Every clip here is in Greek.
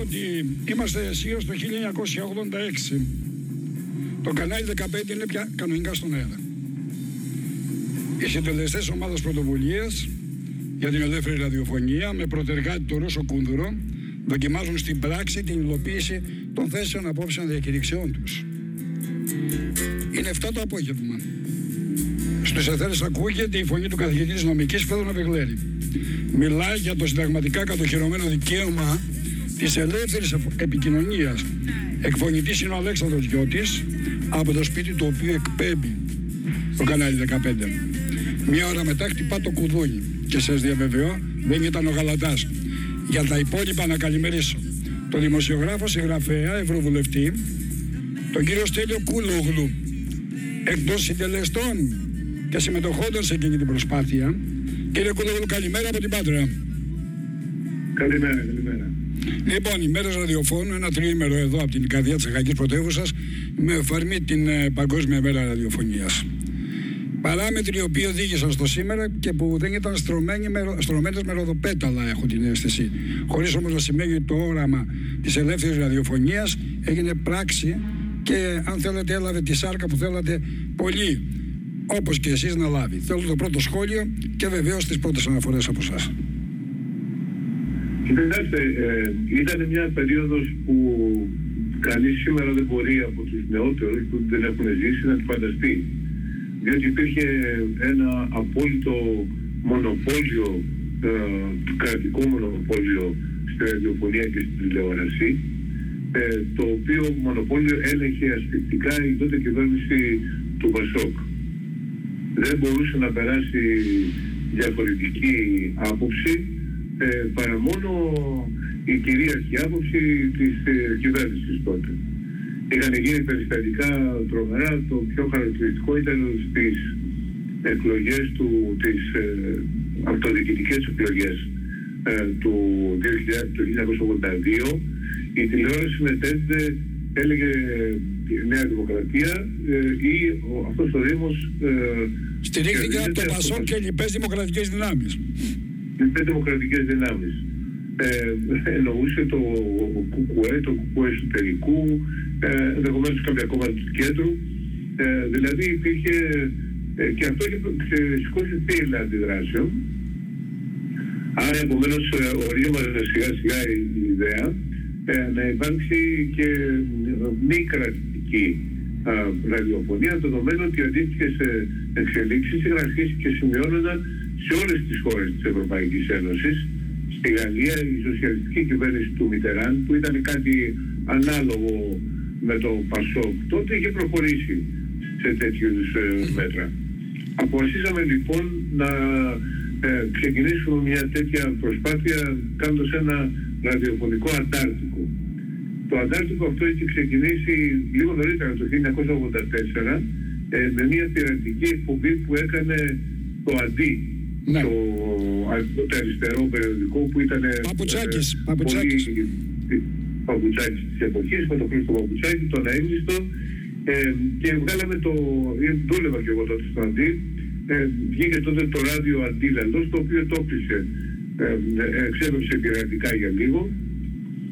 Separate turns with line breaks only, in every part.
ότι είμαστε αισίω το 1986. Το κανάλι 15 είναι πια κανονικά στον αέρα. Οι συντελεστέ ομάδα πρωτοβουλία για την ελεύθερη ραδιοφωνία με προτεργάτη το Ρώσο Κούνδουρο δοκιμάζουν στην πράξη την υλοποίηση των θέσεων απόψεων διακηρυξιών τους. Είναι 7 το απόγευμα. Στους εθέρες ακούγεται η φωνή του καθηγητής τη νομικής Φέδωνα Βεγλέρη. Μιλάει για το συνταγματικά κατοχυρωμένο δικαίωμα της ελεύθερης επικοινωνίας. Εκφωνητής είναι ο Αλέξανδρος Γιώτης από το σπίτι του οποίου εκπέμπει το κανάλι 15. Μία ώρα μετά χτυπά το κουδούνι και σας διαβεβαιώ δεν ήταν ο Γαλατάς. Για τα υπόλοιπα να καλημερίσω τον δημοσιογράφο συγγραφέα Ευρωβουλευτή τον κύριο Στέλιο Κούλογλου εκτός συντελεστών και συμμετοχόντων σε εκείνη την προσπάθεια. Κύριε Κούλογλου καλημέρα από την Πάτρα.
Καλημέρα, καλημέρα.
Λοιπόν, οι μέρε ραδιοφώνου, ένα τριήμερο εδώ από την καρδιά της Αγγλικής Πρωτεύουσας, με εφαρμή την ε, Παγκόσμια Μέρα Ραδιοφωνίας. Παράμετροι οι οποίοι οδήγησαν στο σήμερα και που δεν ήταν στρωμένοι με, στρωμένες με ροδοπέταλα, έχω την αίσθηση. Χωρίς όμως να σημαίνει το όραμα της ελεύθερης ραδιοφωνίας έγινε πράξη και αν θέλετε έλαβε τη σάρκα που θέλατε πολύ όπως και εσείς να λάβει. Θέλω το πρώτο σχόλιο και βεβαίως τις πρώτες αναφορές από εσάς.
Κοιτάξτε, ε, ήταν μια περίοδος που κανείς σήμερα δεν μπορεί από τους νεότερους που δεν έχουν ζήσει να τη φανταστεί. Διότι υπήρχε ένα απόλυτο μονοπόλιο, ε, κρατικό μονοπόλιο στη ραδιοφωνία και στην τηλεόραση, ε, το οποίο μονοπόλιο έλεγχε ασφυκτικά η τότε κυβέρνηση του Βασόκ. Δεν μπορούσε να περάσει διαφορετική άποψη ε, παρά μόνο η κυρίαρχη άποψη της ε, κυβέρνησης τότε. Είχαν γίνει περιστατικά τρομερά, το πιο χαρακτηριστικό ήταν στις εκλογές του, τις ε, αυτοδιοικητικές εκλογές ε, του, 1982 η τηλεόραση μετέδιδε έλεγε η Νέα Δημοκρατία ε, ή ο, αυτός ο Δήμος ε,
Στηρίχθηκε από το Πασόν και λοιπές δημοκρατικές δυνάμεις
λοιπές δημοκρατικές δυνάμεις. Ε, εννοούσε το κουκουέ, το κουκουέ εσωτερικού, ε, ενδεχομένως κάποια κόμματα του κέντρου. Ε, δηλαδή υπήρχε ε, και αυτό είχε σηκώσει πύλα αντιδράσεων. Άρα επομένως ε, ορίμαζε σιγά σιγά η, η ιδέα ε, να υπάρξει και μη κρατική ραδιοφωνία, δεδομένου ότι αντίστοιχες εξελίξεις είχαν αρχίσει και σημειώνονταν σε όλες τις χώρες της Ευρωπαϊκής Ένωσης. Στη Γαλλία η σοσιαλιστική κυβέρνηση του Μιτεράν που ήταν κάτι ανάλογο με το Πασόκ τότε είχε προχωρήσει σε τέτοιους ε, μέτρα. Αποφασίσαμε λοιπόν να ε, ξεκινήσουμε μια τέτοια προσπάθεια κάνοντας ένα ραδιοφωνικό αντάρτικο. Το αντάρτικο αυτό έχει ξεκινήσει λίγο νωρίτερα το 1984 ε, με μια πειρατική εκπομπή που έκανε το αντί
ναι.
το, το αριστερό περιοδικό που ήταν
Παπουτσάκης,
ε,
Παπουτσάκης.
Πολύ, Παπουτσάκης της εποχής με τον Χρήστο Παπουτσάκη, τον αίμνηστο ε, και βγάλαμε το, ε, δούλευα και εγώ τότε στο Αντί ε, βγήκε τότε το ράδιο Αντίλαλος το οποίο το έπλησε ε, ε, εξέβευσε πειρατικά για λίγο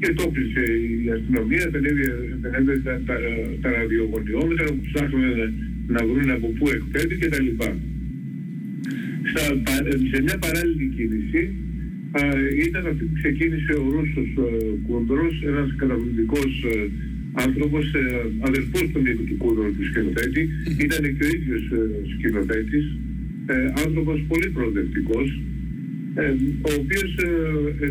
και το έπλησε η αστυνομία, δεν έβγαινε τα, τα, τα ραδιογωνιόμετρα που ψάχνουν να, να βρουν από πού εκπέμπει κτλ στα, σε μια παράλληλη κίνηση α, ήταν αυτή που ξεκίνησε ο Ρώσος Κούντρος, ένας καταπληκτικός άνθρωπος, ε, αδερφός του Νίκου του Κούντρου του σκηνοθέτη, ήταν και ο ίδιος ε, σκηνοθέτης, ε, άνθρωπος πολύ προοδευτικός, ε, ο οποίος ε,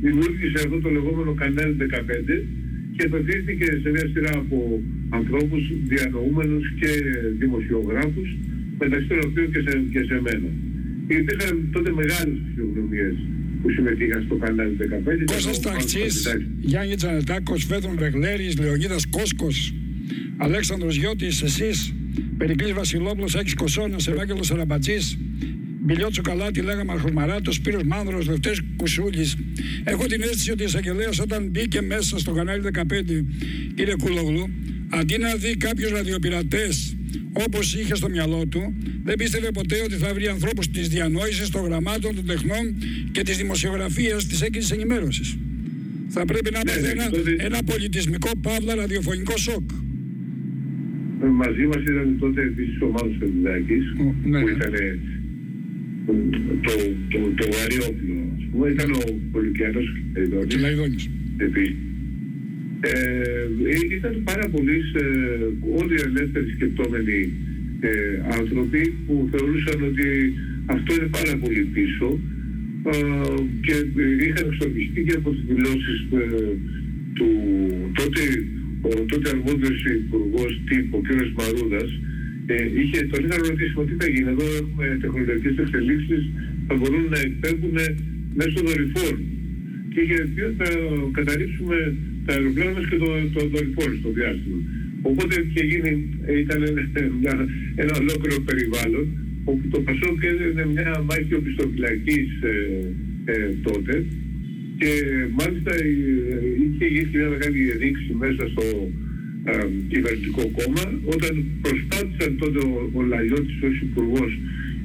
δημιούργησε αυτό το λεγόμενο κανάλι 15 και απευθύνθηκε σε μια σειρά από ανθρώπους διανοούμενους και δημοσιογράφους μεταξύ των οποίων και σε, και σε μένα. Υπήρχαν τότε μεγάλες φυσιογνωμίες που συμμετείχαν στο κανάλι 15.
Κώστας Ταξής, Γιάννη Τζανετάκος, Φέδων Βεγλέρης, Λεωνίδας Κόσκος, Αλέξανδρος Γιώτης, εσείς, Περικλής Βασιλόπουλος, Άκης Κοσώνας, Ευάγγελος Αραμπατζής, Μπιλιό Τσοκαλάτη, Λέγα Αρχομαράτο, Σπύρος Μάνδρος, Δευτέ Κουσούλης. Έχω την αίσθηση ότι ο εισαγγελέα όταν μπήκε μέσα στο κανάλι 15, κύριε Κουλόγλου, αντί να δει κάποιους ραδιοπειρατές όπως είχε στο μυαλό του, δεν πίστευε ποτέ ότι θα βρει ανθρώπους της διανόησης, των γραμμάτων, των τεχνών και της δημοσιογραφίας της έγκρισης ενημέρωσης. Θα πρέπει να
Ναι,
είμαστε
ναι,
ένα,
τότε-
ένα πολιτισμικό παύλα ραδιοφωνικό σοκ.
Μαζί μας ήταν τότε επίσης ο Μάνος Φερδάκης,
Ο, ναι,
που
ναι.
ήταν ε, το, το, το βαρύ όπλο. Ας πούμε, ήταν ο Πολυκιανός
Ο
Καϊδόνης,
Κυλαϊδόνης.
επίσης. Ε, ε, ήταν πάρα πολλοί ε, όλοι οι ελεύθεροι σκεπτόμενοι ε, άνθρωποι που θεωρούσαν ότι αυτό είναι πάρα πολύ πίσω ε, και ε, είχαν εξοργιστεί και από τις δηλώσεις ε, του τότε, ο τότε αρμόδιος υπουργός τύπου, ο κ. Μαρούδας, ε, είχε, τον είχαν ρωτήσει «Μα τι θα γίνει, εδώ έχουμε τεχνολογικές εξελίξεις, θα μπορούν να εκπέμπουν μέσω δορυφόρων και είχε πει ότι θα καταλήψουμε τα αεροπλάνα μας και το, το δορυφόρο στο διάστημα. Οπότε και γίνει, ε, ήταν ένα, ένα ολόκληρο περιβάλλον όπου το Πασόκ έδινε μια μάχη οπισθοφυλακής ε, ε, τότε και μάλιστα ε, είχε γίνει μια μεγάλη ρήξη μέσα στο ε, κυβερνητικό κόμμα όταν προσπάθησαν τότε ο, ο Λαϊώτης ως υπουργός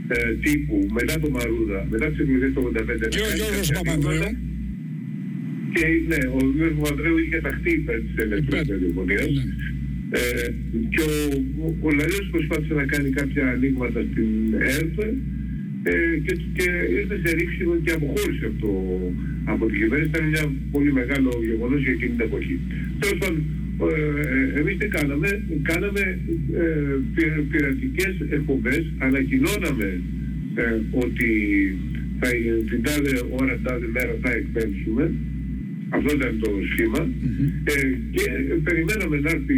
ε, τύπου μετά το Μαρούδα, μετά τις εκλογές του 85 να
Και ο
κάνει
Γιώργος
κάποια
Παπανδρέου.
Βήματα. Και ναι, ο Γιώργος Παπανδρέου είχε ταχθεί υπέρ της ελεύθερης
Υπέρ.
διαφωνίας.
Ναι.
Ε, και ο, ο, ο Λαϊός προσπάθησε να κάνει κάποια ανοίγματα στην ΕΡΤ ε, και, και ήρθε σε ρήξη και αποχώρησε από, το, από την κυβέρνηση. Ήταν μια πολύ μεγάλο γεγονός για εκείνη την εποχή. Τέλος πάντων, ε, εμείς τι κάναμε, κάναμε ε, πυ- πειρατικές εκπομπές, ανακοινώναμε ε, ότι θα, την τάδε ώρα, την τάδε μέρα θα εκπέμψουμε. Αυτό ήταν το σχημα Ε, και περιμέναμε να έρθει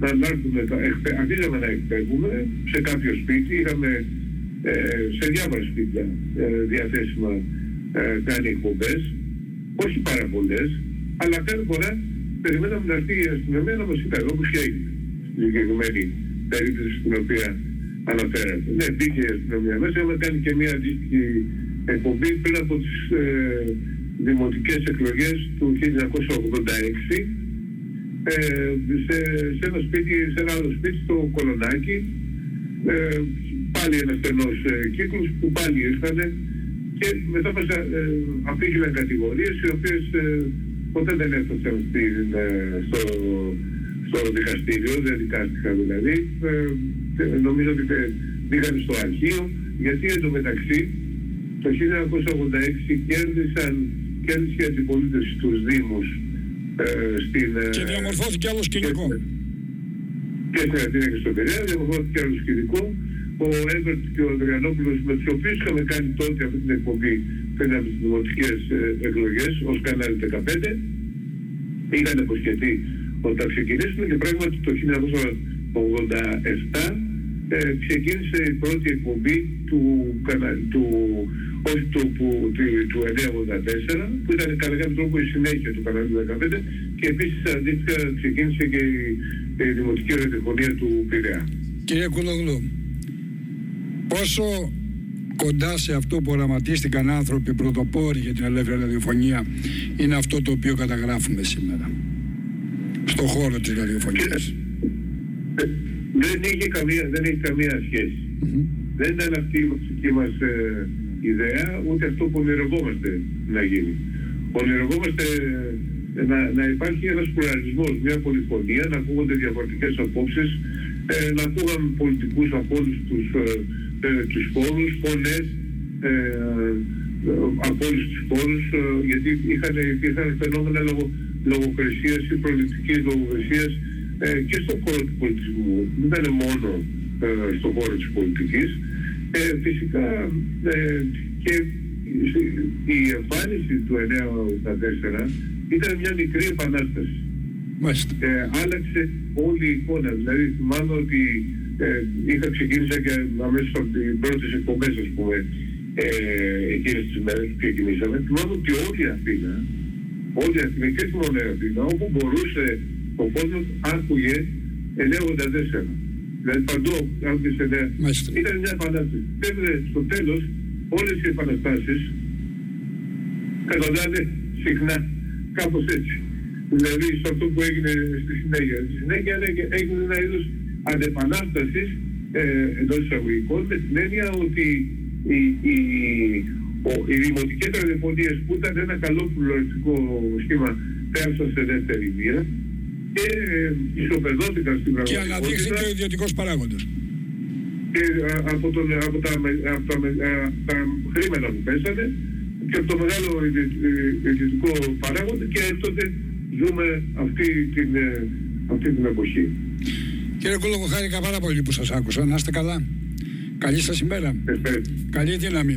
να, να έρθουμε, τα- εκπε- αρχίζαμε να εκπέμπουμε σε κάποιο σπίτι, είχαμε ε, σε διάφορα σπίτια ε, διαθέσιμα ε, κάνει εκπομπές, όχι πάρα πολλές, αλλά κάθε φορά περιμέναμε να έρθει η αστυνομία να μας είπε εδώ που έγινε, στη συγκεκριμένη περίπτωση στην οποία αναφέρατε. Ναι, μπήκε η αστυνομία μέσα, έχουμε κάνει και μια αντίστοιχη εκπομπή πριν από τις ε, δημοτικές εκλογές του 1986 ε, σε, σε ένα σπίτι, σε ένα άλλο σπίτι στο Κολονάκι ε, πάλι ένα στενός ε, κύκλος που πάλι ήρθανε και μετά μας ε, απήγγειλαν κατηγορίες οι οποίες ε, ποτέ δεν έφτασαν στην, ε, στο, στο δικαστήριο, δεν δικάστηκαν δηλαδή. Ε, ε, νομίζω ότι ε, πήγαν στο αρχείο γιατί εντωμεταξύ το 1986 κέρδισαν κέρδισε η αντιπολίτευση στους Δήμους ε, στην, ε,
Και διαμορφώθηκε άλλος σκηνικό.
και στην Αθήνα και στο Πειραιά, διαμορφώθηκε άλλος σκηνικό. Ο Εύερτ και ο Αδριανόπουλος με τους οποίους είχαμε κάνει τότε αυτή την εκπομπή πριν από τις δημοτικές ε, εκλογές ως κανάλι 15 είχαν υποσχεθεί ότι θα ξεκινήσουν και πράγματι το 1987 ε, ξεκίνησε η πρώτη εκπομπή του, κανα- του, όχι του, που, του, του 984 που ήταν κατά κάποιο τρόπο η συνέχεια του καναλιού 15 και επίσης αντίστοιχα ξεκίνησε και η, η δημοτική ραδιοφωνία του Πειραιά.
Κύριε Κουλογλού, πόσο κοντά σε αυτό που οραματίστηκαν άνθρωποι πρωτοπόροι για την ελεύθερη ραδιοφωνία είναι αυτό το οποίο καταγράφουμε σήμερα στον χώρο της ραδιοφωνίας;
Ε, δεν είχε καμία, δεν έχει καμία σχέση. Δεν ήταν αυτή η βασική μας ε, ιδέα, ούτε αυτό που ονειρευόμαστε να γίνει. Ονειρευόμαστε ε, να, να υπάρχει ένας πλουραλισμός, μια πολυφωνία, να ακούγονται διαφορετικές απόψεις, ε, να ακούγαμε πολιτικούς από όλους τους, ε, ε, τους φόρους, φωνές, ε, ε, από όλους τους φόρους, ε, γιατί είχαν, υπήρχαν φαινόμενα λογο, λογοκρισίας ή προληπτικής λογοκρισίας ε, και στον χώρο του πολιτισμού. Δεν ήταν μόνο ε, στον χώρο της πολιτικής. Ε, φυσικά ε, και η εμφάνιση του 984 ήταν μια μικρή επανάσταση.
Μάλιστα.
Ε, άλλαξε όλη η εικόνα. Δηλαδή θυμάμαι ότι ε, είχα ξεκίνησα και αμέσως από τις πρώτες εκπομπές, ας πούμε, ε, εκείνες τις μέρες που ξεκινήσαμε. Θυμάμαι ότι όλη η Αθήνα, όλη η Αθήνα και μόνο η Αθήνα, όπου μπορούσε ο κόσμος άκουγε 984. Δηλαδή παντού άκουγε σε νέα.
Μάλιστα.
Ήταν μια επανάσταση. Βέβαια, στο τέλος, όλες οι επαναστάσεις καταντάνε συχνά κάπως έτσι. Δηλαδή σε αυτό που έγινε στη συνέχεια. Στη συνέχεια έγινε- έγινε ένα είδος ανεπανάστασης ε, εντός εισαγωγικών με την έννοια ότι η, η, ο- οι δημοτικές ραδιοφωνίες που ήταν ένα καλό πλουραλιστικό σχήμα πέρασαν σε δεύτερη μοίρα και ε, ισοπεδώθηκαν στην
Και
πραγματικότητα
αναδείχθηκε ο ιδιωτικός παράγοντας.
και α, από, τον, από, τα, με- από τα, με- α, τα χρήματα που πέσανε και από το μεγάλο ιδι- ε, ιδιωτικό παράγοντα και τότε ζούμε αυτή την, ε, αυτή την εποχή.
Κύριε Κούλογο, χάρηκα πάρα πολύ που σας άκουσα. Να είστε καλά. Καλή σας ημέρα.
Ευχαριστώ.
Καλή δύναμη.